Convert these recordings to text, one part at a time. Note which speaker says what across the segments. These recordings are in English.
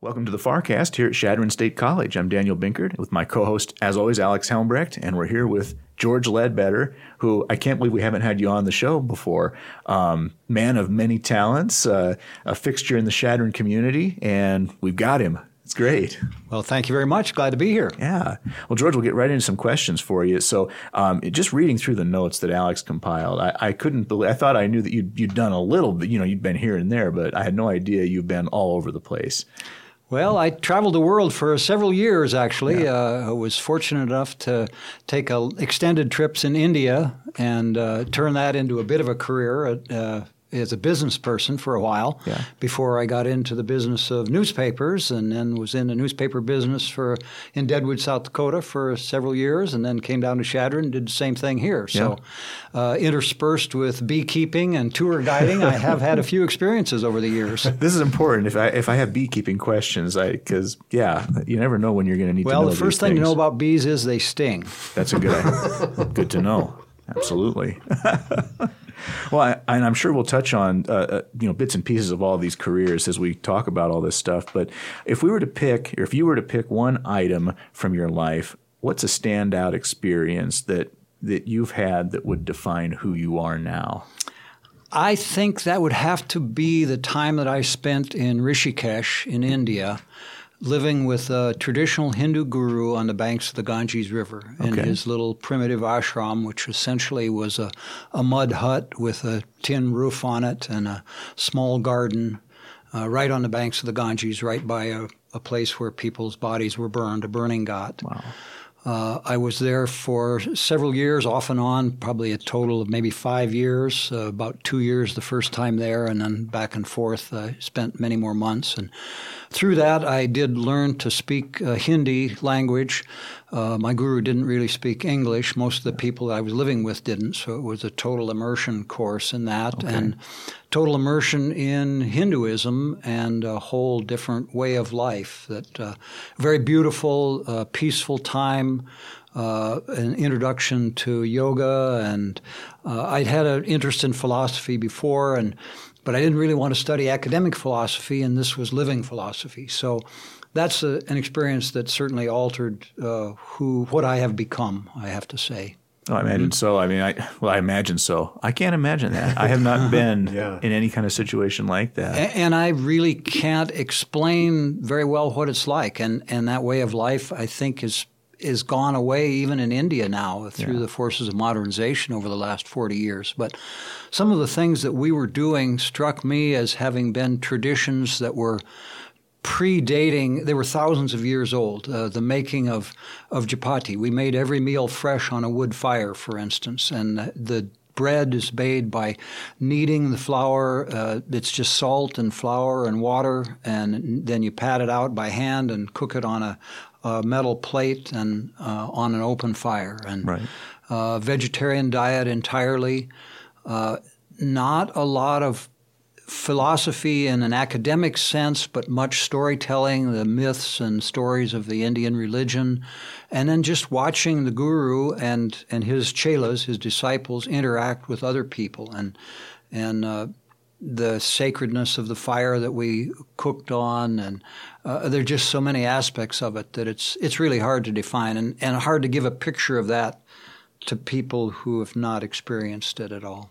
Speaker 1: Welcome to the Farcast here at Chadron State College. I'm Daniel Binkard with my co-host, as always, Alex Helmbrecht, and we're here with George Ledbetter, who I can't believe we haven't had you on the show before. Um, man of many talents, uh, a fixture in the Chadron community, and we've got him. It's great.
Speaker 2: Well, thank you very much. Glad to be here.
Speaker 1: Yeah. Well, George, we'll get right into some questions for you. So, um, just reading through the notes that Alex compiled, I, I couldn't believe. I thought I knew that you'd, you'd done a little bit. You know, you'd been here and there, but I had no idea you've been all over the place.
Speaker 2: Well, I traveled the world for several years, actually. Yeah. Uh, I was fortunate enough to take a, extended trips in India and uh, turn that into a bit of a career. Uh, as a business person for a while yeah. before I got into the business of newspapers and then was in the newspaper business for in Deadwood, South Dakota for several years and then came down to Chadron and did the same thing here. So uh, interspersed with beekeeping and tour guiding, I have had a few experiences over the years.
Speaker 1: This is important. If I if I have beekeeping questions, I because yeah, you never know when you're going to need
Speaker 2: well,
Speaker 1: to.
Speaker 2: Well, the first thing
Speaker 1: things.
Speaker 2: to know about bees is they sting.
Speaker 1: That's a good idea. good to know. Absolutely. well, I, and I'm sure we'll touch on uh, uh, you know bits and pieces of all these careers as we talk about all this stuff. But if we were to pick, or if you were to pick one item from your life, what's a standout experience that that you've had that would define who you are now?
Speaker 2: I think that would have to be the time that I spent in Rishikesh in India living with a traditional Hindu guru on the banks of the Ganges River in okay. his little primitive ashram, which essentially was a, a mud hut with a tin roof on it and a small garden uh, right on the banks of the Ganges, right by a, a, place where people's bodies were burned, a burning ghat.
Speaker 1: Wow.
Speaker 2: Uh, I was there for several years, off and on, probably a total of maybe five years. Uh, about two years the first time there, and then back and forth. I spent many more months, and through that, I did learn to speak uh, Hindi language. Uh, my guru didn't really speak English. Most of the people I was living with didn't, so it was a total immersion course in that, okay. and total immersion in Hinduism and a whole different way of life. That uh, very beautiful, uh, peaceful time. Uh, an introduction to yoga, and uh, I'd had an interest in philosophy before, and but I didn't really want to study academic philosophy, and this was living philosophy. So that's a, an experience that certainly altered uh, who what I have become. I have to say.
Speaker 1: Oh, I imagine so. I mean, I well, I imagine so. I can't imagine that. I have not been yeah. in any kind of situation like that,
Speaker 2: and, and, I really can't explain very well what it's like. And and that way of life, I think, is is gone away even in India now through yeah. the forces of modernization over the last 40 years. But some of the things that we were doing struck me as having been traditions that were predating, they were thousands of years old. Uh, the making of, of chapati. We made every meal fresh on a wood fire, for instance, and the bread is made by kneading the flour. Uh, it's just salt and flour and water, and then you pat it out by hand and cook it on a, a metal plate and uh, on an open fire. And
Speaker 1: right.
Speaker 2: uh, vegetarian diet entirely. Uh, not a lot of philosophy in an academic sense, but much storytelling, the myths and stories of the Indian religion, and then just watching the guru and, and his chelas, his disciples, interact with other people and and uh, the sacredness of the fire that we cooked on, and uh, there are just so many aspects of it that it's it's really hard to define and, and hard to give a picture of that to people who have not experienced it at all.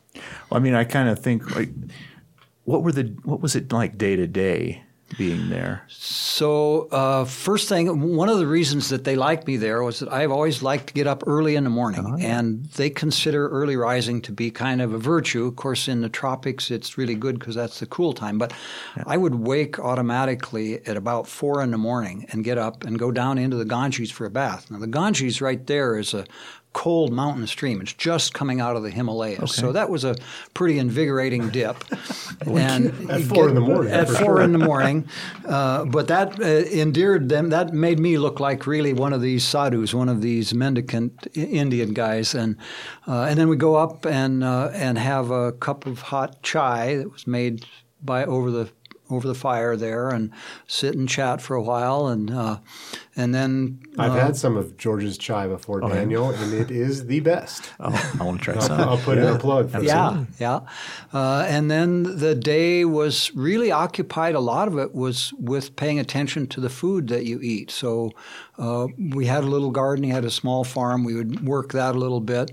Speaker 1: Well, I mean, I kind of think like, what were the what was it like day to day? Being there?
Speaker 2: So, uh, first thing, one of the reasons that they liked me there was that I've always liked to get up early in the morning, yeah. and they consider early rising to be kind of a virtue. Of course, in the tropics, it's really good because that's the cool time. But yeah. I would wake automatically at about four in the morning and get up and go down into the Ganges for a bath. Now, the Ganges right there is a cold mountain stream. It's just coming out of the Himalayas. Okay. So that was a pretty invigorating dip.
Speaker 3: and at four get, in the morning.
Speaker 2: At four sure. in the morning. Uh, but that uh, endeared them. That made me look like really one of these sadhus, one of these mendicant Indian guys. And uh, and then we go up and uh, and have a cup of hot chai that was made by over the over the fire there and sit and chat for a while, and uh, and then
Speaker 3: I've uh, had some of George's chai before, oh, Daniel, and it is the best.
Speaker 1: Oh, I want to try some.
Speaker 3: I'll put yeah. in a plug. For
Speaker 2: yeah, yeah. Uh, and then the day was really occupied. A lot of it was with paying attention to the food that you eat. So uh, we had a little garden. He had a small farm. We would work that a little bit.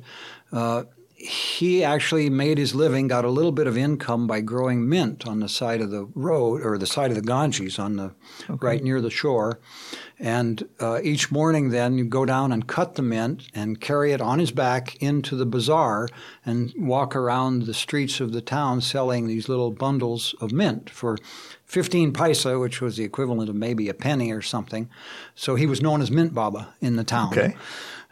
Speaker 2: Uh, he actually made his living, got a little bit of income by growing mint on the side of the road or the side of the Ganges on the okay. right near the shore. And uh, each morning, then you go down and cut the mint and carry it on his back into the bazaar and walk around the streets of the town selling these little bundles of mint for 15 paisa, which was the equivalent of maybe a penny or something. So he was known as Mint Baba in the town.
Speaker 1: Okay.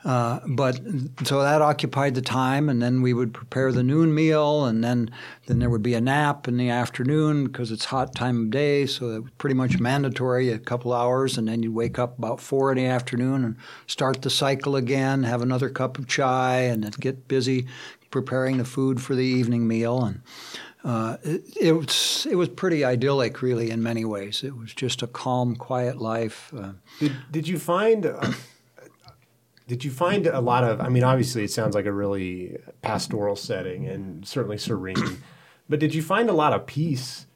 Speaker 2: Uh, but so that occupied the time, and then we would prepare the noon meal, and then then there would be a nap in the afternoon because it's hot time of day, so it was pretty much mandatory a couple hours, and then you'd wake up about four in the afternoon and start the cycle again, have another cup of chai, and then get busy preparing the food for the evening meal, and uh, it, it, was it was pretty idyllic, really, in many ways. It was just a calm, quiet life. Uh,
Speaker 3: did Did you find? Did you find a lot of? I mean, obviously, it sounds like a really pastoral setting and certainly serene. but did you find a lot of peace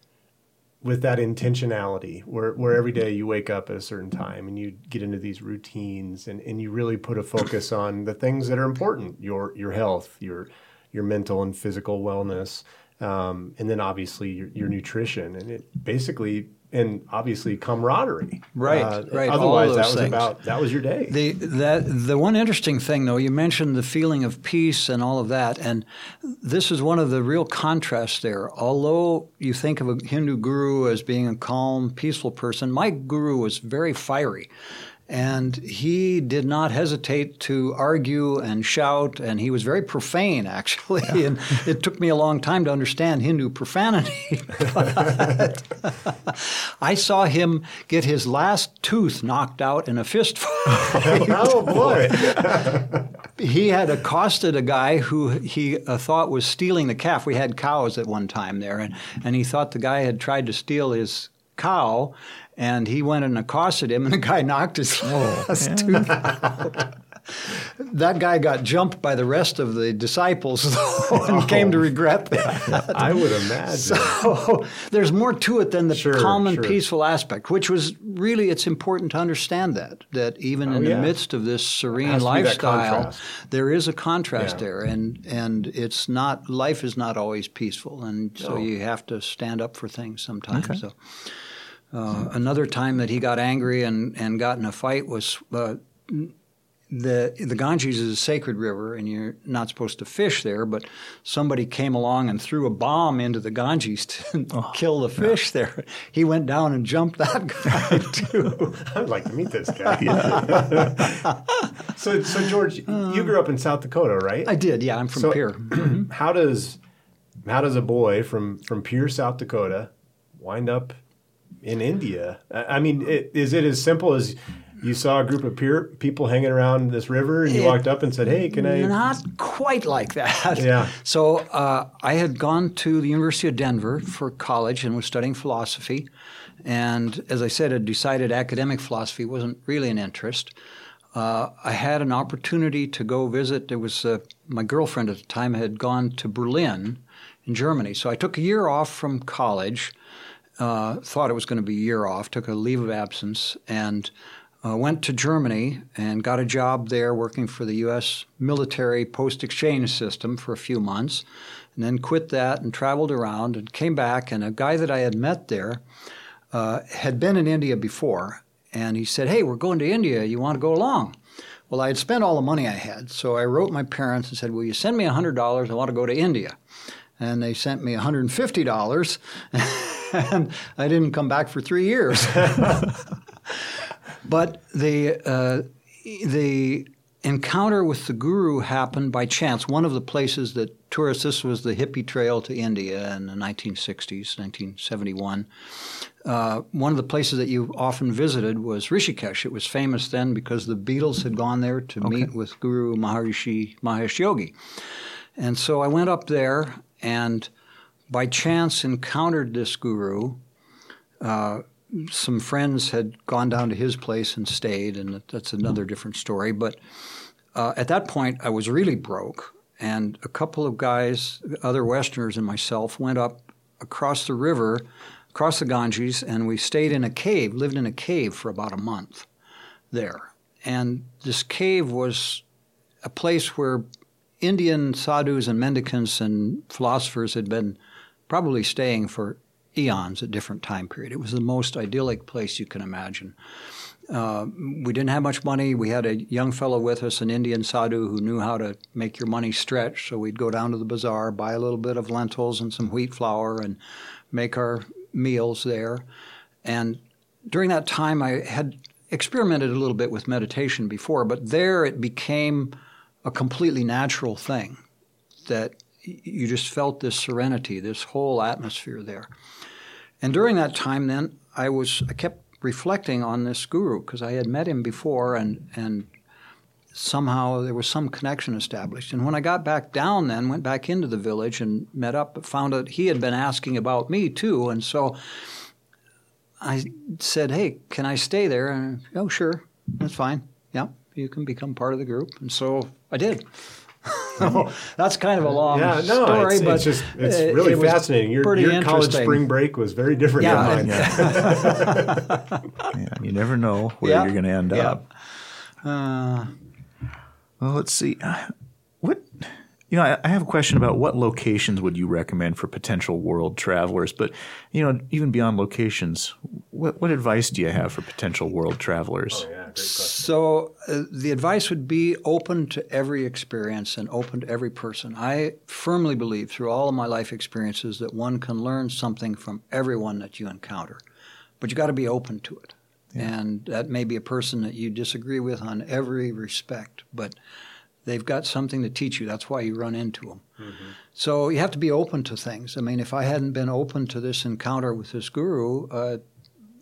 Speaker 3: with that intentionality, where where every day you wake up at a certain time and you get into these routines and, and you really put a focus on the things that are important your your health, your your mental and physical wellness, um, and then obviously your, your nutrition, and it basically and obviously camaraderie.
Speaker 2: Right, uh, right.
Speaker 3: Otherwise, that was
Speaker 2: things.
Speaker 3: about that was your day.
Speaker 2: The that the one interesting thing, though, you mentioned the feeling of peace and all of that, and this is one of the real contrasts there. Although you think of a Hindu guru as being a calm, peaceful person, my guru was very fiery. And he did not hesitate to argue and shout, and he was very profane, actually. Yeah. And it took me a long time to understand Hindu profanity. I saw him get his last tooth knocked out in a fist fight.
Speaker 3: oh, boy.
Speaker 2: he had accosted a guy who he uh, thought was stealing the calf. We had cows at one time there, and, and he thought the guy had tried to steal his cow and he went and accosted him, and the guy knocked his oh, last yeah. tooth out. that guy got jumped by the rest of the disciples though, and oh, came to regret that.
Speaker 3: I would imagine.
Speaker 2: So there's more to it than the sure, calm and sure. peaceful aspect, which was really it's important to understand that that even oh, in yeah. the midst of this serene lifestyle, there is a contrast yeah. there, and and it's not life is not always peaceful, and so no. you have to stand up for things sometimes. Okay. So. Uh, another time that he got angry and, and got in a fight was uh, the the Ganges is a sacred river, and you're not supposed to fish there. But somebody came along and threw a bomb into the Ganges to oh, kill the fish yeah. there. He went down and jumped that guy too.
Speaker 3: I'd like to meet this guy. so, so George, uh, you grew up in South Dakota, right?
Speaker 2: I did. Yeah, I'm from so, Pierre.
Speaker 3: how does how does a boy from from Pierre, South Dakota, wind up in India. I mean, it, is it as simple as you saw a group of peer people hanging around this river and you it, walked up and said, "Hey, can I?"
Speaker 2: Not quite like that.
Speaker 3: Yeah.
Speaker 2: So uh, I had gone to the University of Denver for college and was studying philosophy, and as I said, had decided academic philosophy wasn't really an interest. Uh, I had an opportunity to go visit. It was uh, my girlfriend at the time had gone to Berlin in Germany, so I took a year off from college uh, thought it was going to be a year off, took a leave of absence, and uh, went to Germany and got a job there working for the U.S. military post exchange system for a few months, and then quit that and traveled around and came back. And a guy that I had met there uh, had been in India before, and he said, Hey, we're going to India. You want to go along? Well, I had spent all the money I had, so I wrote my parents and said, Will you send me $100? I want to go to India. And they sent me $150. and I didn't come back for three years. but the uh, the encounter with the guru happened by chance. One of the places that tourists, this was the hippie trail to India in the 1960s, 1971. Uh, one of the places that you often visited was Rishikesh. It was famous then because the Beatles had gone there to okay. meet with Guru Maharishi Mahesh Yogi. And so I went up there and by chance encountered this guru uh, some friends had gone down to his place and stayed, and that's another different story. But uh, at that point, I was really broke, and a couple of guys, other Westerners and myself, went up across the river, across the Ganges, and we stayed in a cave, lived in a cave for about a month there. And this cave was a place where Indian sadhus and mendicants and philosophers had been probably staying for eons at different time period. It was the most idyllic place you can imagine. Uh, we didn't have much money. We had a young fellow with us, an Indian sadhu who knew how to make your money stretch. So we'd go down to the bazaar, buy a little bit of lentils and some wheat flour, and make our meals there. And during that time, I had experimented a little bit with meditation before, but there it became a completely natural thing that you just felt this serenity, this whole atmosphere there. And during that time, then I was I kept reflecting on this guru because I had met him before, and and somehow there was some connection established. And when I got back down, then went back into the village and met up, found out he had been asking about me too, and so I said, "Hey, can I stay there?" And oh, sure, that's fine. Yeah, you can become part of the group, and so I did. that's kind of a long yeah, no, story,
Speaker 3: it's,
Speaker 2: but
Speaker 3: it's just it's really it fascinating. Your, your college spring break was very different yeah, than mine.
Speaker 1: Yeah. yeah. you never know where yeah. you're going to end up. Uh, well, let's see. What you know, I, I have a question about what locations would you recommend for potential world travelers? But you know, even beyond locations, what, what advice do you have for potential world travelers?
Speaker 3: Oh, yeah,
Speaker 2: so uh, the advice would be open to every experience and open to every person. I firmly believe through all of my life experiences that one can learn something from everyone that you encounter, but you got to be open to it. Yeah. And that may be a person that you disagree with on every respect, but They've got something to teach you. That's why you run into them. Mm-hmm. So you have to be open to things. I mean, if I hadn't been open to this encounter with this guru, uh,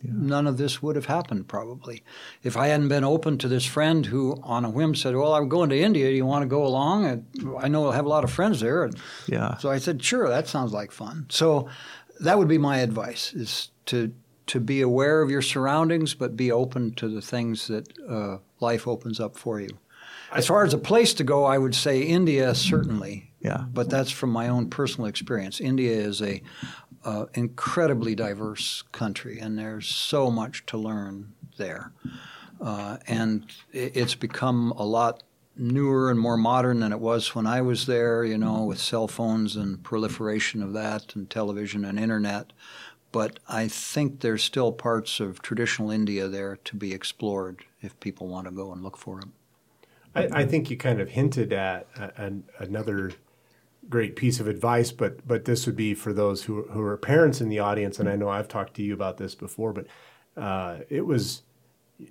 Speaker 2: yeah. none of this would have happened probably. If I hadn't been open to this friend who, on a whim, said, "Well, I'm going to India. Do you want to go along?" And I know I'll have a lot of friends there. And
Speaker 1: yeah.
Speaker 2: So I said, "Sure, that sounds like fun." So that would be my advice: is to to be aware of your surroundings, but be open to the things that uh, life opens up for you. As far as a place to go, I would say India certainly.
Speaker 1: Yeah.
Speaker 2: But that's from my own personal experience. India is a uh, incredibly diverse country, and there's so much to learn there. Uh, and it's become a lot newer and more modern than it was when I was there, you know, with cell phones and proliferation of that and television and internet. But I think there's still parts of traditional India there to be explored if people want to go and look for them.
Speaker 3: I, I think you kind of hinted at a, another great piece of advice, but but this would be for those who who are parents in the audience, and I know I've talked to you about this before, but uh, it was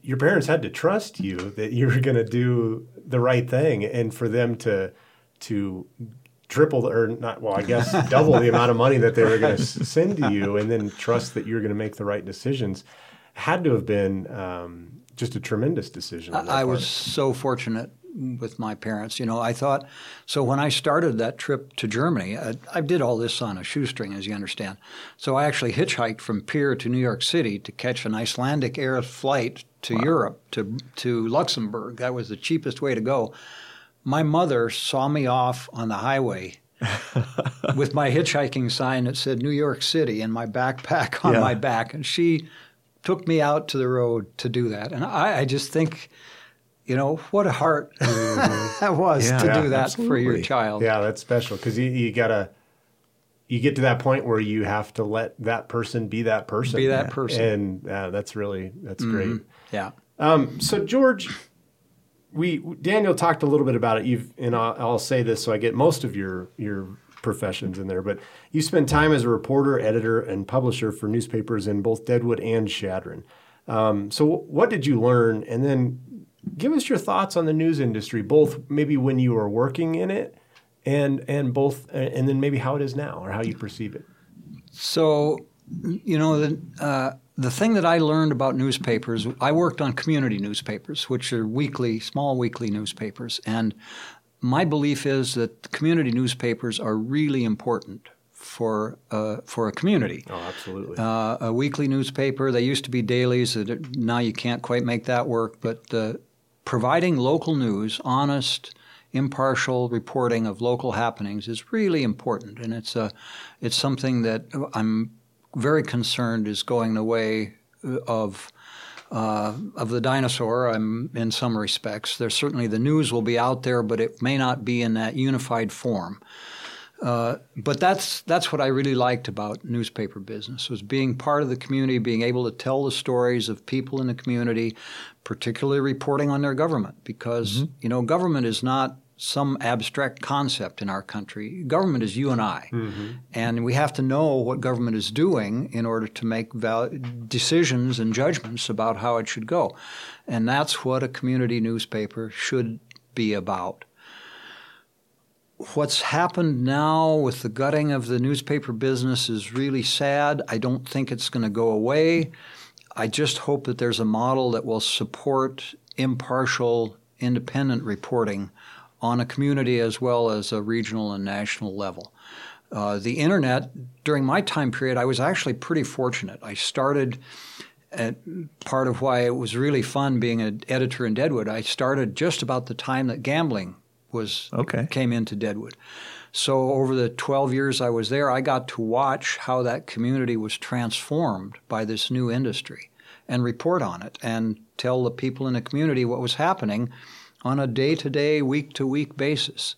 Speaker 3: your parents had to trust you that you were going to do the right thing, and for them to to triple or not well, I guess double the amount of money that they were going to send to you, and then trust that you're going to make the right decisions, had to have been. Um, just a tremendous decision.
Speaker 2: I, I was so fortunate with my parents. You know, I thought so when I started that trip to Germany, I, I, did all this on a shoestring, as you understand. So I actually hitchhiked from Pierre to New York City to catch an Icelandic Air flight to wow. Europe to to Luxembourg. That was the cheapest way to go. My mother saw me off on the highway. with my hitchhiking sign that said New York City and my backpack on yeah. my back, and she took me out to the road to do that. And I, I just think, you know, what a heart mm-hmm. that was yeah, to yeah, do that absolutely. for your child.
Speaker 3: Yeah, that's special because you, you got to, you get to that point where you have to let that person be that person.
Speaker 2: Be that person.
Speaker 3: And uh, that's really, that's mm-hmm. great.
Speaker 2: Yeah.
Speaker 3: Um, so, George, we Daniel talked a little bit about it. You've, and I'll, I'll say this so I get most of your your professions in there, but you spent time as a reporter, editor, and publisher for newspapers in both Deadwood and Chadron. Um, so, what did you learn? And then give us your thoughts on the news industry, both maybe when you were working in it, and and both, and then maybe how it is now or how you perceive it.
Speaker 2: So, you know, the uh, the thing that I learned about newspapers, I worked on community newspapers, which are weekly, small weekly newspapers, and my belief is that community newspapers are really important for uh, for a community.
Speaker 3: Oh, absolutely.
Speaker 2: Uh, a weekly newspaper. They used to be dailies. That Now you can't quite make that work. But uh, providing local news, honest, impartial reporting of local happenings is really important, and it's a it's something that I'm very concerned is going the way of. Uh, of the dinosaur, I'm in some respects. There's certainly the news will be out there, but it may not be in that unified form. Uh, but that's that's what I really liked about newspaper business was being part of the community, being able to tell the stories of people in the community, particularly reporting on their government, because mm-hmm. you know government is not some abstract concept in our country. Government is you and I, mm-hmm. and we have to know what government is doing in order to make val- decisions and judgments about how it should go, and that's what a community newspaper should be about what's happened now with the gutting of the newspaper business is really sad. I don't think it's going to go away. I just hope that there's a model that will support impartial, independent reporting on a community as well as a regional and national level. Uh, the internet, during my time period, I was actually pretty fortunate. I started at part of why it was really fun being an editor in Deadwood. I started just about the time that gambling was okay. came into Deadwood. So over the 12 years I was there, I got to watch how that community was transformed by this new industry and report on it and tell the people in the community what was happening on a day-to-day, week-to-week basis.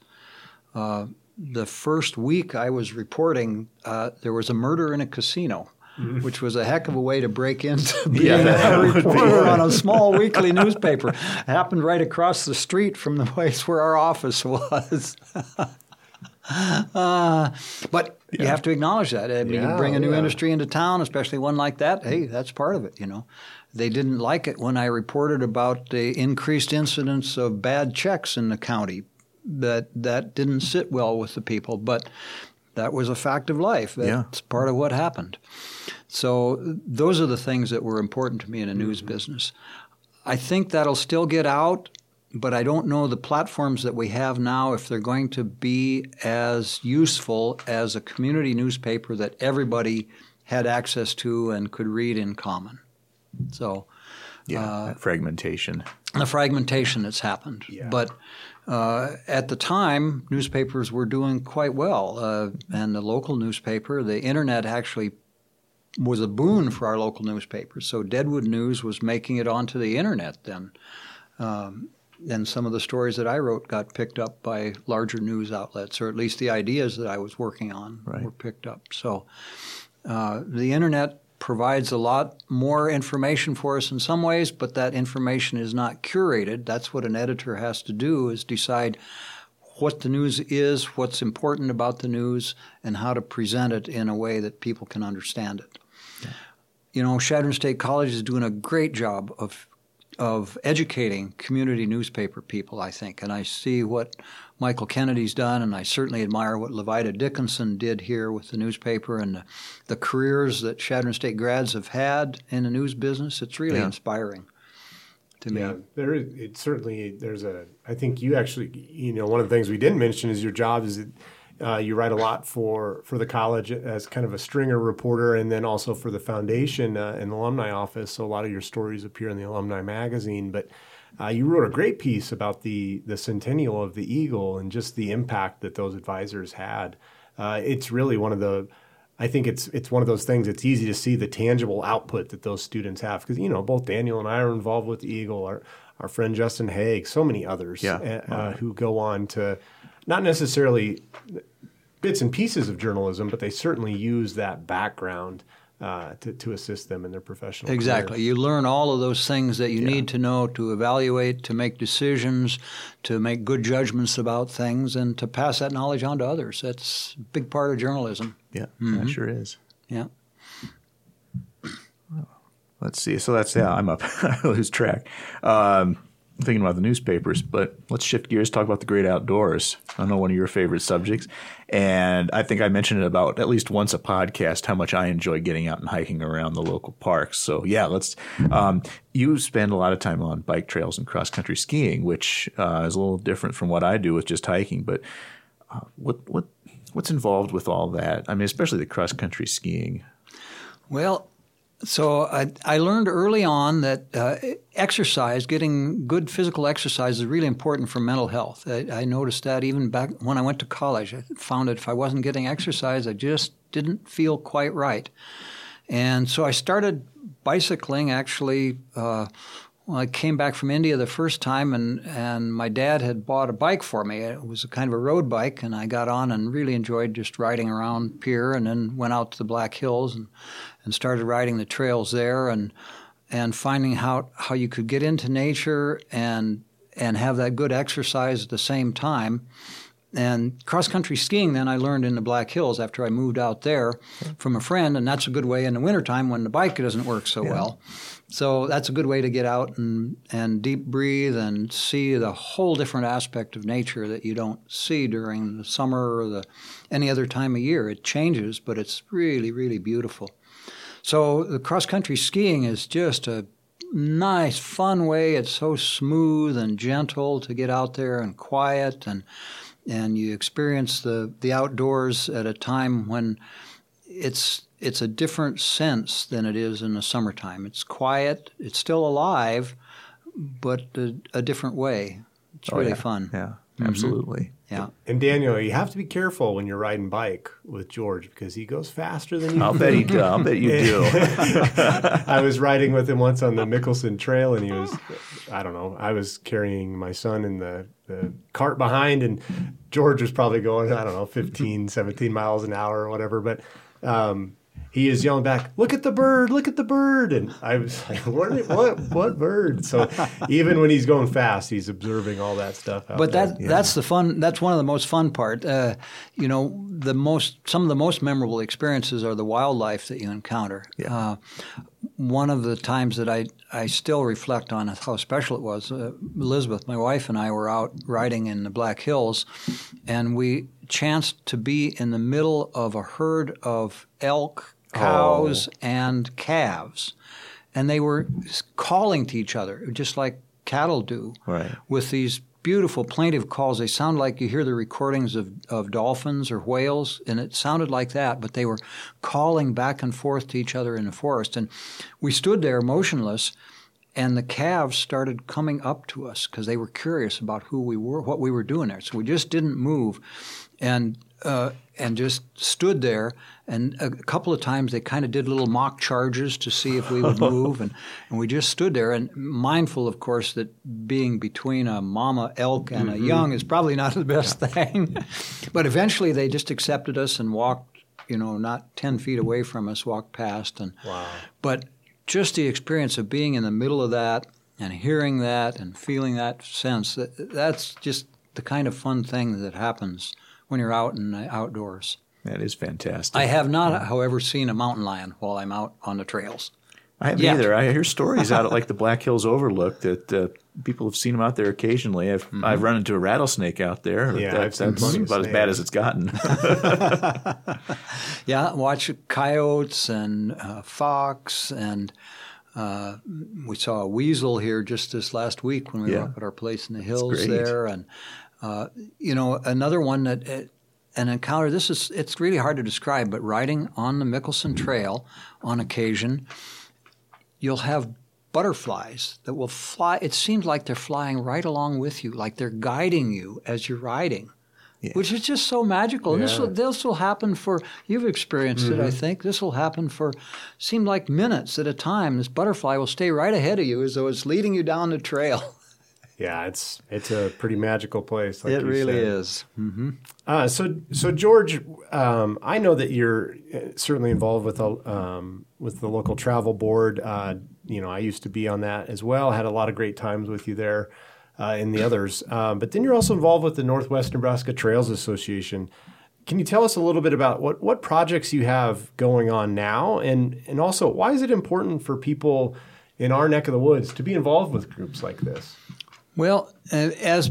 Speaker 2: Uh, the first week I was reporting, uh, there was a murder in a casino. Mm-hmm. which was a heck of a way to break into being yeah, a reporter on a small weekly newspaper. happened right across the street from the place where our office was. uh, but yeah. you have to acknowledge that. I mean, yeah, you bring a new industry into town, especially one like that. Hey, that's part of it. You know, they didn't like it when I reported about the increased incidence of bad checks in the county. That that didn't sit well with the people, but that was a fact of life. That's yeah. part of what happened. So those are the things that were important to me in a news mm-hmm. business. I think that'll still get out, but I don't know the platforms that we have now if they're going to be as useful as a community newspaper that everybody had access to and could read in common. So,
Speaker 1: yeah, uh, fragmentation.
Speaker 2: The fragmentation that's happened, yeah. but uh, at the time, newspapers were doing quite well, uh, and the local newspaper, the internet actually was a boon for our local newspapers. So Deadwood News was making it onto the internet then. Um, and some of the stories that I wrote got picked up by larger news outlets, or at least the ideas that I was working on right. were picked up. So uh, the internet provides a lot more information for us in some ways, but that information is not curated. That's what an editor has to do is decide what the news is, what's important about the news, and how to present it in a way that people can understand it. Yeah. You know, Chadron State College is doing a great job of of educating community newspaper people, I think. And I see what Michael Kennedy's done, and I certainly admire what Levita Dickinson did here with the newspaper and the, the careers that Chadron State grads have had in the news business. It's really yeah. inspiring to me.
Speaker 3: Yeah, there is. It certainly there's a. I think you actually, you know, one of the things we didn't mention is your job is that uh, you write a lot for for the college as kind of a stringer reporter, and then also for the foundation uh, and the alumni office. So a lot of your stories appear in the alumni magazine, but. Uh, you wrote a great piece about the the centennial of the Eagle and just the impact that those advisors had. Uh, it's really one of the I think it's it's one of those things. It's easy to see the tangible output that those students have because you know both Daniel and I are involved with the Eagle. Our our friend Justin Haag, so many others yeah. uh, who go on to not necessarily bits and pieces of journalism, but they certainly use that background uh, to, to assist them in their professional
Speaker 2: exactly.
Speaker 3: Career.
Speaker 2: you learn all of those things that you yeah. need to know to evaluate to make decisions to make good judgments about things and to pass that knowledge on to others. That's a big part of journalism.
Speaker 1: Yeah mm-hmm. that sure is.
Speaker 2: Yeah.
Speaker 1: Let's see. So that's yeah i'm up. I lose track. Um, thinking about the newspapers, but let's shift gears, talk about the great outdoors. I know one of your favorite subjects. And I think I mentioned it about at least once a podcast how much I enjoy getting out and hiking around the local parks. So, yeah, let's. Um, you spend a lot of time on bike trails and cross country skiing, which uh, is a little different from what I do with just hiking. But uh, what, what, What's involved with all that? I mean, especially the cross country skiing.
Speaker 2: Well, so I, I learned early on that uh, exercise, getting good physical exercise, is really important for mental health. I, I, noticed that even back when I went to college. I found that if I wasn't getting exercise, I just didn't feel quite right. And so I started bicycling actually. Uh, well, I came back from India the first time, and, and my dad had bought a bike for me. It was a kind of a road bike, and I got on and really enjoyed just riding around Pierre, and then went out to the Black Hills and, and started riding the trails there, and and finding how how you could get into nature and and have that good exercise at the same time. And cross country skiing, then I learned in the Black Hills after I moved out there from a friend, and that's a good way in the wintertime when the bike doesn't work so yeah. well. So that's a good way to get out and, and deep breathe and see the whole different aspect of nature that you don't see during the summer or the any other time of year. It changes, but it's really, really beautiful. So the cross country skiing is just a nice, fun way. It's so smooth and gentle to get out there and quiet and and you experience the, the outdoors at a time when it's it's a different sense than it is in the summertime. It's quiet, it's still alive, but a, a different way. It's oh, really
Speaker 1: yeah.
Speaker 2: fun.
Speaker 1: Yeah. Absolutely.
Speaker 2: Yeah.
Speaker 3: And Daniel, you have to be careful when you're riding bike with George because he goes faster than you.
Speaker 1: I'll bet he do. I'll bet you do.
Speaker 3: I was riding with him once on the Mickelson Trail, and he was, I don't know, I was carrying my son in the, the cart behind, and George was probably going, I don't know, 15, 17 miles an hour or whatever. But um, he is yelling back, "Look at the bird! Look at the bird!" And I was like, "What? What? What bird?" So even when he's going fast, he's observing all that stuff.
Speaker 2: but that yeah. that's the fun. That's one of the most fun part. Uh, you know, the most some of the most memorable experiences are the wildlife that you encounter. Yeah. Uh, one of the times that I, I still reflect on how special it was, uh, Elizabeth, my wife, and I were out riding in the Black Hills, and we chanced to be in the middle of a herd of elk cows, oh. and calves. And they were calling to each other, just like cattle do,
Speaker 1: right.
Speaker 2: with these beautiful plaintive calls. They sound like you hear the recordings of, of dolphins or whales, and it sounded like that, but they were calling back and forth to each other in the forest. And we stood there motionless, and the calves started coming up to us because they were curious about who we were, what we were doing there. So we just didn't move. And uh, and just stood there. And a couple of times they kind of did little mock charges to see if we would move. and, and we just stood there and mindful, of course, that being between a mama elk and mm-hmm. a young is probably not the best thing. but eventually they just accepted us and walked, you know, not 10 feet away from us, walked past. And,
Speaker 3: wow.
Speaker 2: But just the experience of being in the middle of that and hearing that and feeling that sense, that, that's just the kind of fun thing that happens – when you're out in the outdoors.
Speaker 1: That is fantastic.
Speaker 2: I have not, yeah. however, seen a mountain lion while I'm out on the trails.
Speaker 1: I haven't either. I hear stories out at like the Black Hills Overlook that uh, people have seen them out there occasionally. I've, mm-hmm. I've run into a rattlesnake out there.
Speaker 3: Yeah, that, that's
Speaker 1: about as bad as it's gotten.
Speaker 2: yeah, watch coyotes and uh, fox, and uh, we saw a weasel here just this last week when we yeah. were up at our place in the hills there, and uh, you know, another one that uh, an encounter. This is it's really hard to describe, but riding on the Mickelson Trail on occasion, you'll have butterflies that will fly. It seems like they're flying right along with you, like they're guiding you as you're riding. Yeah. Which is just so magical. And this will this will happen for you've experienced mm-hmm. it, I mm-hmm. think. This will happen for seem like minutes at a time. This butterfly will stay right ahead of you as though it's leading you down the trail.
Speaker 3: Yeah, it's it's a pretty magical place. Like
Speaker 2: it really
Speaker 3: said.
Speaker 2: is. Mm-hmm.
Speaker 3: Uh, so so George, um, I know that you're uh, certainly involved with the um, with the local travel board. Uh, you know, I used to be on that as well. Had a lot of great times with you there, uh, and the others. Um, but then you're also involved with the Northwest Nebraska Trails Association. Can you tell us a little bit about what what projects you have going on now, and and also why is it important for people in our neck of the woods to be involved with groups like this?
Speaker 2: Well, as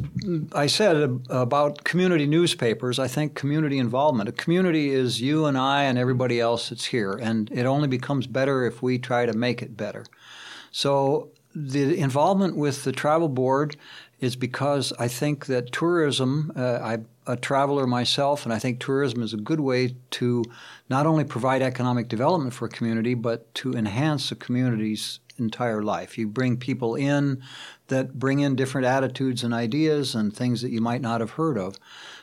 Speaker 2: I said about community newspapers, I think community involvement. A community is you and I and everybody else that's here, and it only becomes better if we try to make it better. So the involvement with the travel board is because I think that tourism, uh, I'm a traveler myself, and I think tourism is a good way to not only provide economic development for a community, but to enhance a community's entire life. You bring people in that bring in different attitudes and ideas and things that you might not have heard of.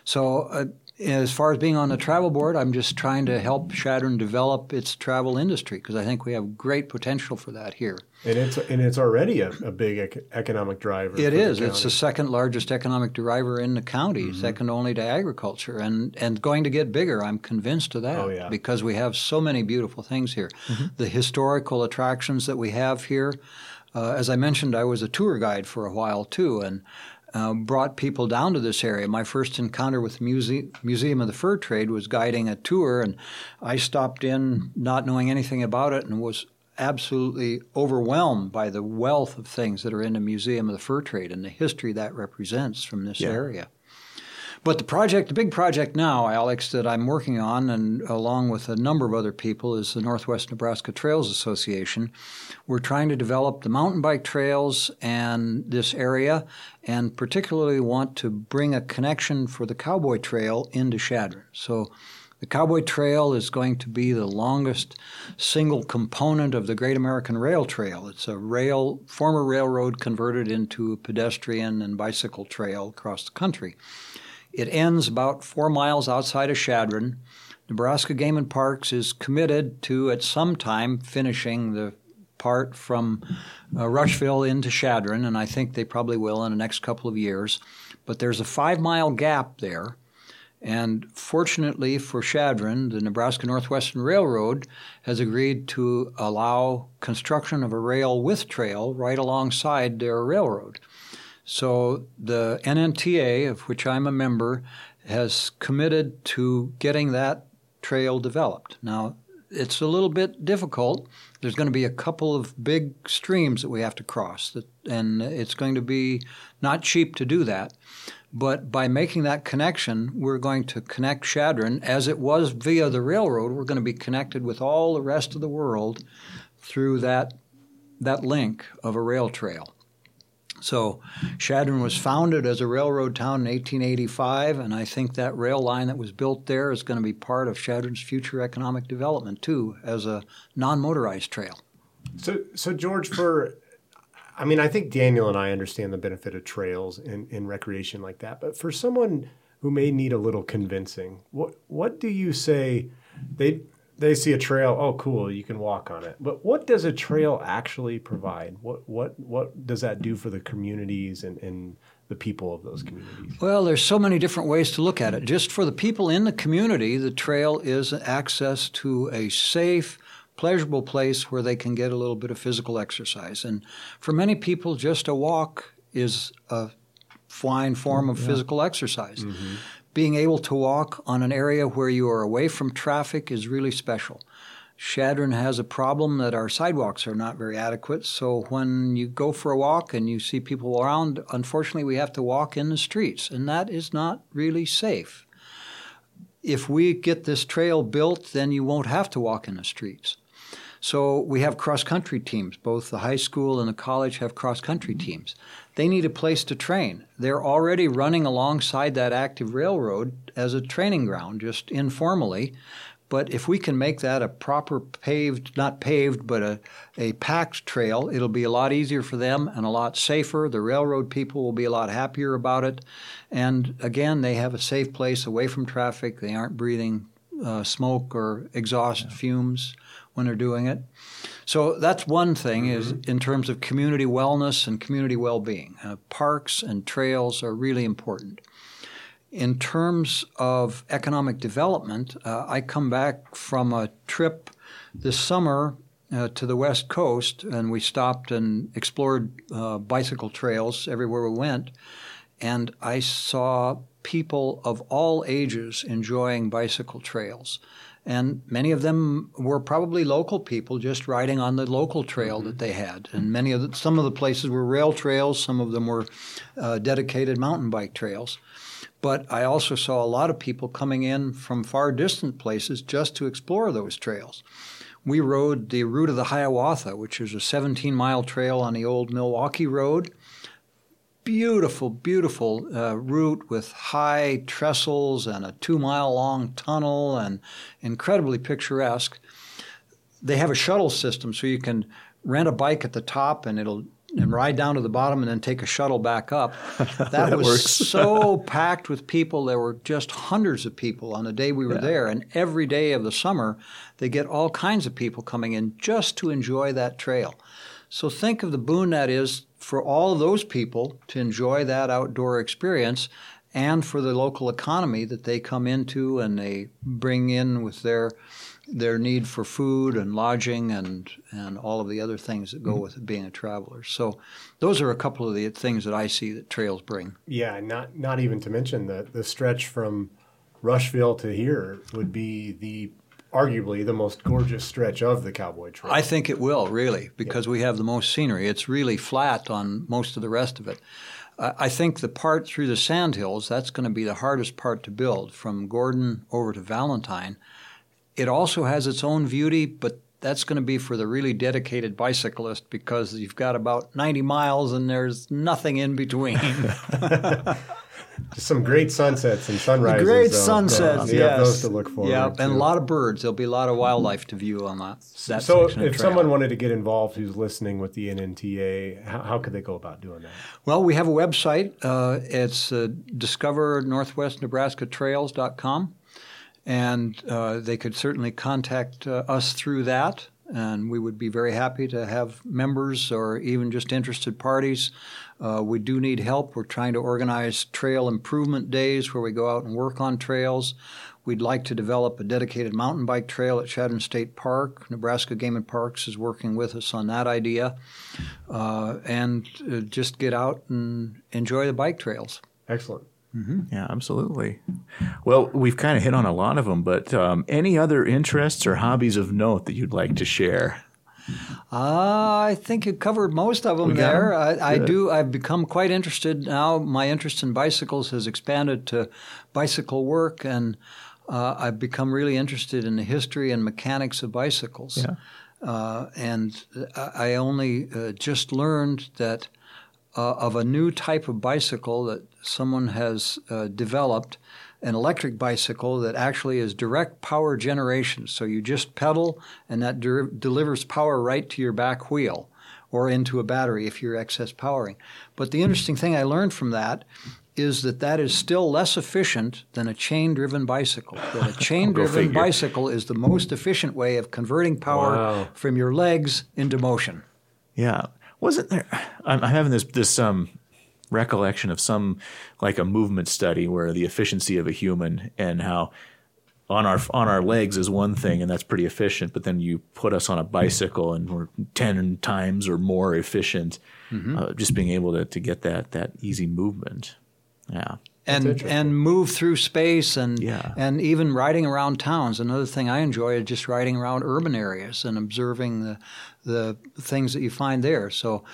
Speaker 2: So, uh, as far as being on the travel board, I'm just trying to help Chadron develop its travel industry because I think we have great potential for that here.
Speaker 3: And it's and it's already a, a big economic driver.
Speaker 2: It is. The it's the second largest economic driver in the county, mm-hmm. second only to agriculture, and and going to get bigger. I'm convinced of that.
Speaker 3: Oh, yeah.
Speaker 2: Because we have so many beautiful things here, mm-hmm. the historical attractions that we have here. Uh, as I mentioned, I was a tour guide for a while too, and uh, brought people down to this area. My first encounter with the Muse- Museum of the Fur Trade was guiding a tour, and I stopped in not knowing anything about it and was absolutely overwhelmed by the wealth of things that are in the Museum of the Fur Trade and the history that represents from this yeah. area. But the project, the big project now, Alex, that I'm working on, and along with a number of other people, is the Northwest Nebraska Trails Association. We're trying to develop the mountain bike trails and this area, and particularly want to bring a connection for the Cowboy Trail into Chadron. So the Cowboy Trail is going to be the longest single component of the Great American Rail Trail. It's a rail, former railroad converted into a pedestrian and bicycle trail across the country. It ends about four miles outside of Chadron. Nebraska Game and Parks is committed to, at some time, finishing the part from uh, Rushville into Chadron, and I think they probably will in the next couple of years. But there's a five mile gap there. And fortunately for Chadron, the Nebraska Northwestern Railroad has agreed to allow construction of a rail with trail right alongside their railroad. So the NNTA, of which I'm a member, has committed to getting that trail developed. Now, it's a little bit difficult. There's going to be a couple of big streams that we have to cross, and it's going to be not cheap to do that. But by making that connection, we're going to connect Chadron, as it was via the railroad. We're going to be connected with all the rest of the world through that that link of a rail trail. So Chadron was founded as a railroad town in 1885, and I think that rail line that was built there is going to be part of Chadron's future economic development too, as a non-motorized trail.
Speaker 3: So, so George, for I mean, I think Daniel and I understand the benefit of trails and, and recreation like that, but for someone who may need a little convincing, what what do you say? They they see a trail. Oh, cool! You can walk on it. But what does a trail actually provide? What what what does that do for the communities and, and the people of those communities?
Speaker 2: Well, there's so many different ways to look at it. Just for the people in the community, the trail is access to a safe, pleasurable place where they can get a little bit of physical exercise. And for many people, just a walk is a fine form of yeah. physical exercise. Mm-hmm being able to walk on an area where you are away from traffic is really special. Chadron has a problem that our sidewalks are not very adequate. So when you go for a walk and you see people around, unfortunately, we have to walk in the streets, and that is not really safe. If we get this trail built, then you won't have to walk in the streets. So we have cross country teams. Both the high school and the college have cross country mm-hmm. teams. They need a place to train. They're already running alongside that active railroad as a training ground, just informally. But if we can make that a proper paved, not paved, but a, a packed trail, it'll be a lot easier for them and a lot safer. The railroad people will be a lot happier about it. And again, they have a safe place away from traffic. They aren't breathing uh, smoke or exhaust yeah. fumes when they're doing it. So that's one thing mm-hmm. is in terms of community wellness and community well-being. Uh, parks and trails are really important. In terms of economic development, uh, I come back from a trip this summer uh, to the West Coast, and we stopped and explored uh, bicycle trails everywhere we went. And I saw people of all ages enjoying bicycle trails and many of them were probably local people just riding on the local trail mm-hmm. that they had. And many of the, some of the places were rail trails, some of them were uh, dedicated mountain bike trails. But I also saw a lot of people coming in from far distant places just to explore those trails. we rode the route of the Hiawatha, which is a 17 mile trail on the old Milwaukee Road. Beautiful, beautiful uh, route with high trestles and a two mile long tunnel and incredibly picturesque. They have a shuttle system so you can rent a bike at the top and it'll and ride down to the bottom and then take a shuttle back up. That,
Speaker 1: That
Speaker 2: was so packed with people. There were just hundreds of people on the day we were
Speaker 1: Yeah.
Speaker 2: there. And every day of the summer, they get all kinds of people coming in just to enjoy that trail. So think of the boon that is for all of those people to enjoy that outdoor experience and for the local economy that they come into and they bring in with their their need for food and lodging and and all of the other things that go mm-hmm. with being a traveler. So those are a couple of the things that I see that trails bring.
Speaker 3: Yeah, not not even to mention the the stretch from Rushville to here would be the arguably the most gorgeous stretch of the Cowboy Trail.
Speaker 2: I think it will really because we have the most scenery. It's really flat on most of the rest of it. I I think the part through the sandhills that's going to be the hardest part to build from Gordon over to Valentine. It also has its own beauty, but that's going to be for the really dedicated bicyclist because you've got about 90 miles and there's nothing in between.
Speaker 3: Just some great sunsets and sunrises.
Speaker 2: Great
Speaker 3: though.
Speaker 2: sunsets,
Speaker 3: So you
Speaker 2: yes.
Speaker 3: have those to look forward
Speaker 2: yeah,
Speaker 3: to.
Speaker 2: and a lot of birds. There'll be a lot of wildlife to view on that. that
Speaker 3: so
Speaker 2: section of
Speaker 3: if
Speaker 2: trail.
Speaker 3: someone wanted to get involved who's listening with the NNTA, how, how could they go about doing that?
Speaker 2: Well, we have a website. Uh, it's uh, discovernorthwestnebraskatrails.com, and uh, they could certainly contact uh, us through that. And we would be very happy to have members or even just interested parties. Uh, we do need help. We're trying to organize trail improvement days where we go out and work on trails. We'd like to develop a dedicated mountain bike trail at Chadron State Park. Nebraska Game and Parks is working with us on that idea. Uh, and uh, just get out and enjoy the bike trails.
Speaker 3: Excellent.
Speaker 1: Yeah, absolutely. Well, we've kind of hit on a lot of them, but um, any other interests or hobbies of note that you'd like to share?
Speaker 2: Uh, I think you covered most of them
Speaker 1: We
Speaker 2: there.
Speaker 1: 'em?
Speaker 2: I, I do. I've become quite interested now. My interest in bicycles has expanded to bicycle work, and uh, I've become really interested in the history and mechanics of bicycles.
Speaker 1: Yeah.
Speaker 2: Uh, and I I only uh, just learned that uh, of a new type of bicycle that someone has uh, developed, an electric bicycle that actually is direct power generation. So you just pedal, and that der- delivers power right to your back wheel or into a battery if you're excess powering. But the interesting thing I learned from that is that that is still less efficient than a chain-driven bicycle. That a chain-driven bicycle is the most efficient way of converting power
Speaker 3: Wow.
Speaker 2: from your legs into motion.
Speaker 1: Yeah, wasn't there? I'm, I'm having this this um recollection of some like a movement study where the efficiency of a human and how on our on our legs is one thing and that's pretty efficient, but then you put us on a bicycle and we're ten times or more efficient. Uh, just being able to to get that that easy movement. Yeah.
Speaker 2: and and move through space and
Speaker 1: Yeah.
Speaker 2: and even riding around towns. Another thing I enjoy is just riding around urban areas and observing the the things that you find there. So.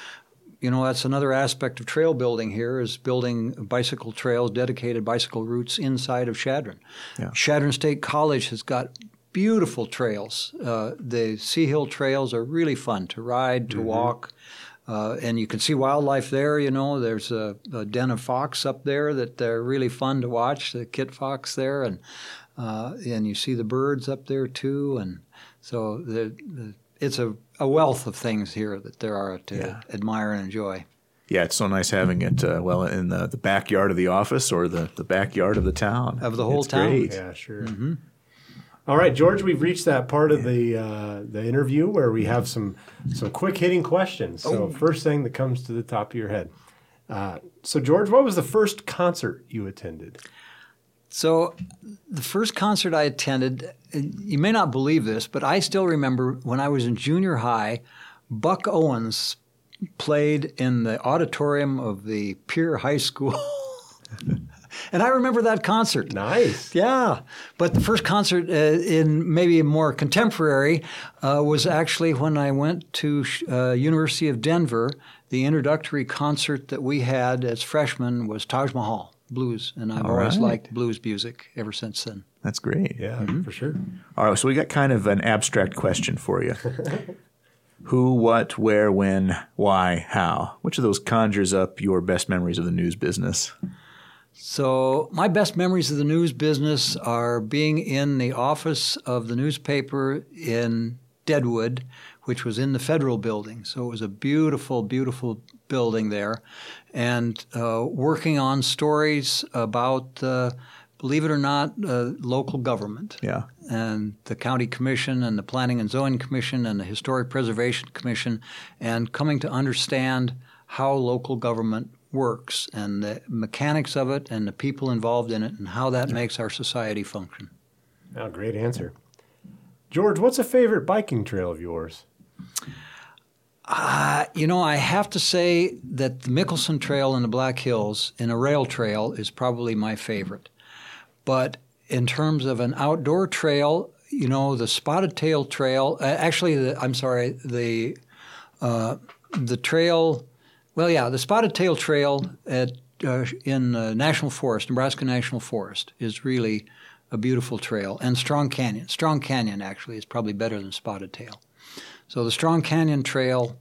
Speaker 2: You know that's another aspect of trail building here is building bicycle trails, dedicated bicycle routes inside of Chadron.
Speaker 1: Yeah.
Speaker 2: Chadron State College has got beautiful trails. Uh, the C Hill trails are really fun to ride, to walk. Uh, and you can see wildlife there. You know, there's a, a den of fox up there that they're really fun to watch. The kit fox there, and uh, and you see the birds up there too. And so the, the, it's a, a wealth of things here that there are to
Speaker 1: Yeah.
Speaker 2: admire and enjoy.
Speaker 1: Yeah, it's so nice having it uh, well in the, the backyard of the office or the, the backyard of the town.
Speaker 2: Of the whole
Speaker 1: It's
Speaker 2: town.
Speaker 1: Great.
Speaker 3: Yeah, sure. All right, George, we've reached that part of the uh, the interview where we have some some quick hitting questions. So, first thing that comes to the top of your head. Uh, so, George, what was the first concert you attended?
Speaker 2: So, the first concert I attended, you may not believe this, but I still remember when I was in junior high, Buck Owens played in the auditorium of the Pierre High School. and I remember that concert.
Speaker 3: Nice.
Speaker 2: Yeah, but the first concert uh, in maybe more contemporary uh, was actually when I went to uh, University of Denver. The introductory concert that we had as freshmen was Taj Mahal. Blues, and I've
Speaker 1: All
Speaker 2: always
Speaker 1: right.
Speaker 2: liked blues music ever since then.
Speaker 1: That's great.
Speaker 3: Yeah, mm-hmm. for sure.
Speaker 1: All right, so we got kind of an abstract question for you. Who, what, where, when, why, how? Which of those conjures up your best memories of the news business?
Speaker 2: So, my best memories of the news business are being in the office of the newspaper in Deadwood, which was in the federal building. So, it was a beautiful, beautiful building there, and uh, working on stories about, uh, believe it or not, uh, local government
Speaker 1: Yeah.
Speaker 2: and the county commission and the planning and zoning commission and the historic preservation commission and coming to understand how local government works and the mechanics of it and the people involved in it and how that makes our society function.
Speaker 3: Oh, great answer. George, what's a favorite biking trail of yours?
Speaker 2: Uh, you know, I have to say that the Mickelson Trail in the Black Hills in a rail trail is probably my favorite. But in terms of an outdoor trail, you know, the Spotted Tail Trail, uh, actually, the, I'm sorry, the uh, the trail, well, yeah, the Spotted Tail Trail at uh, in uh, National Forest, Nebraska National Forest, is really a beautiful trail, and Strong Canyon. Strong Canyon actually is probably better than Spotted Tail. So the Strong Canyon Trail,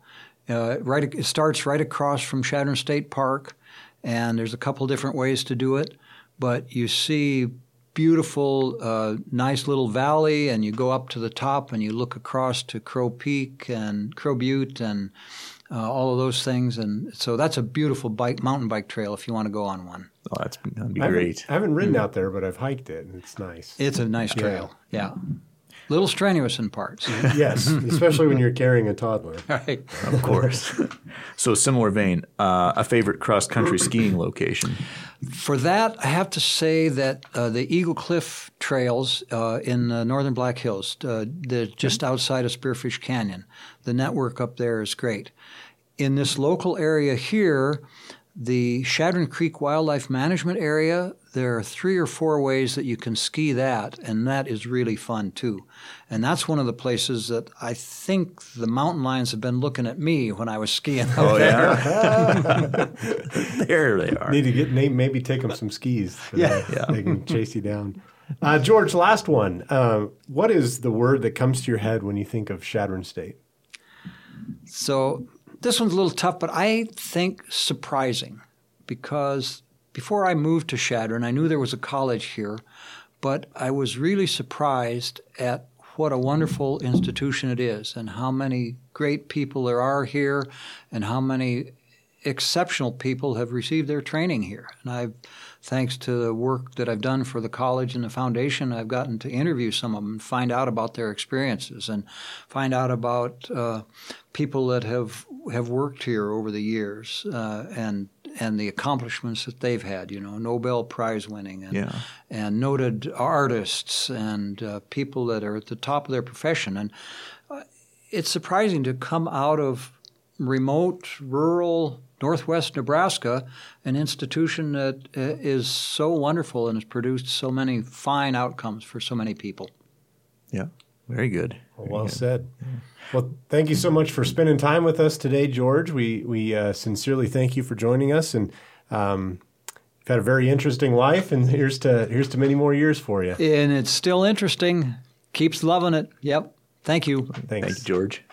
Speaker 2: uh, right, it starts right across from Chadron State Park, and there's a couple different ways to do it, but you see beautiful, uh, nice little valley, and you go up to the top and you look across to Crow Peak and Crow Butte and uh, all of those things, and so that's a beautiful bike mountain bike trail if you want to go on one.
Speaker 1: Oh, that's that'd be
Speaker 3: I haven't-
Speaker 1: great.
Speaker 3: I haven't ridden out there, but I've hiked it, and it's nice.
Speaker 2: It's a nice trail, yeah. Little strenuous in parts.
Speaker 3: yes, especially when you're carrying a toddler.
Speaker 2: right.
Speaker 1: Of course. so, similar vein, uh, a favorite cross country skiing location.
Speaker 2: For that, I have to say that uh, the Eagle Cliff trails uh, in the northern Black Hills, uh, just outside of Spearfish Canyon, the network up there is great. In this local area here, the Chadron Creek Wildlife Management Area, there are three or four ways that you can ski that, and that is really fun too. And that's one of the places that I think the mountain lions have been looking at me when I was skiing.
Speaker 1: Oh, yeah? there they are.
Speaker 3: Need to get maybe take them some skis. So
Speaker 2: Yeah.
Speaker 3: that
Speaker 1: Yeah.
Speaker 3: they can chase you down. Uh, George, last one. Uh, what is the word that comes to your head when you think of Chadron State?
Speaker 2: So this one's a little tough, but I think surprising because before I moved to Chadron, I knew there was a college here, but I was really surprised at what a wonderful institution it is and how many great people there are here and how many exceptional people have received their training here. And I've, thanks to the work that I've done for the college and the foundation, I've gotten to interview some of them and find out about their experiences and find out about uh, people that have have worked here over the years uh, and and the accomplishments that they've had. You know, Nobel Prize winning and
Speaker 1: Yeah.
Speaker 2: and noted artists and uh, people that are at the top of their profession. And uh, it's surprising to come out of remote, rural northwest Nebraska, an institution that uh, is so wonderful and has produced so many fine outcomes for so many people.
Speaker 1: Yeah. Very good.
Speaker 3: Well, well said. Well, thank you so much for spending time with us today, George. We we uh, sincerely thank you for joining us, and um, you've had a very interesting life. And here's to here's to many more years for you.
Speaker 2: And it's still interesting. Keeps loving it. Yep. Thank you.
Speaker 3: Thanks.
Speaker 1: Thank you, George.